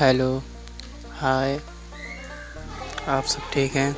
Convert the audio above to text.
Hello hi आप सब ठीक हैं?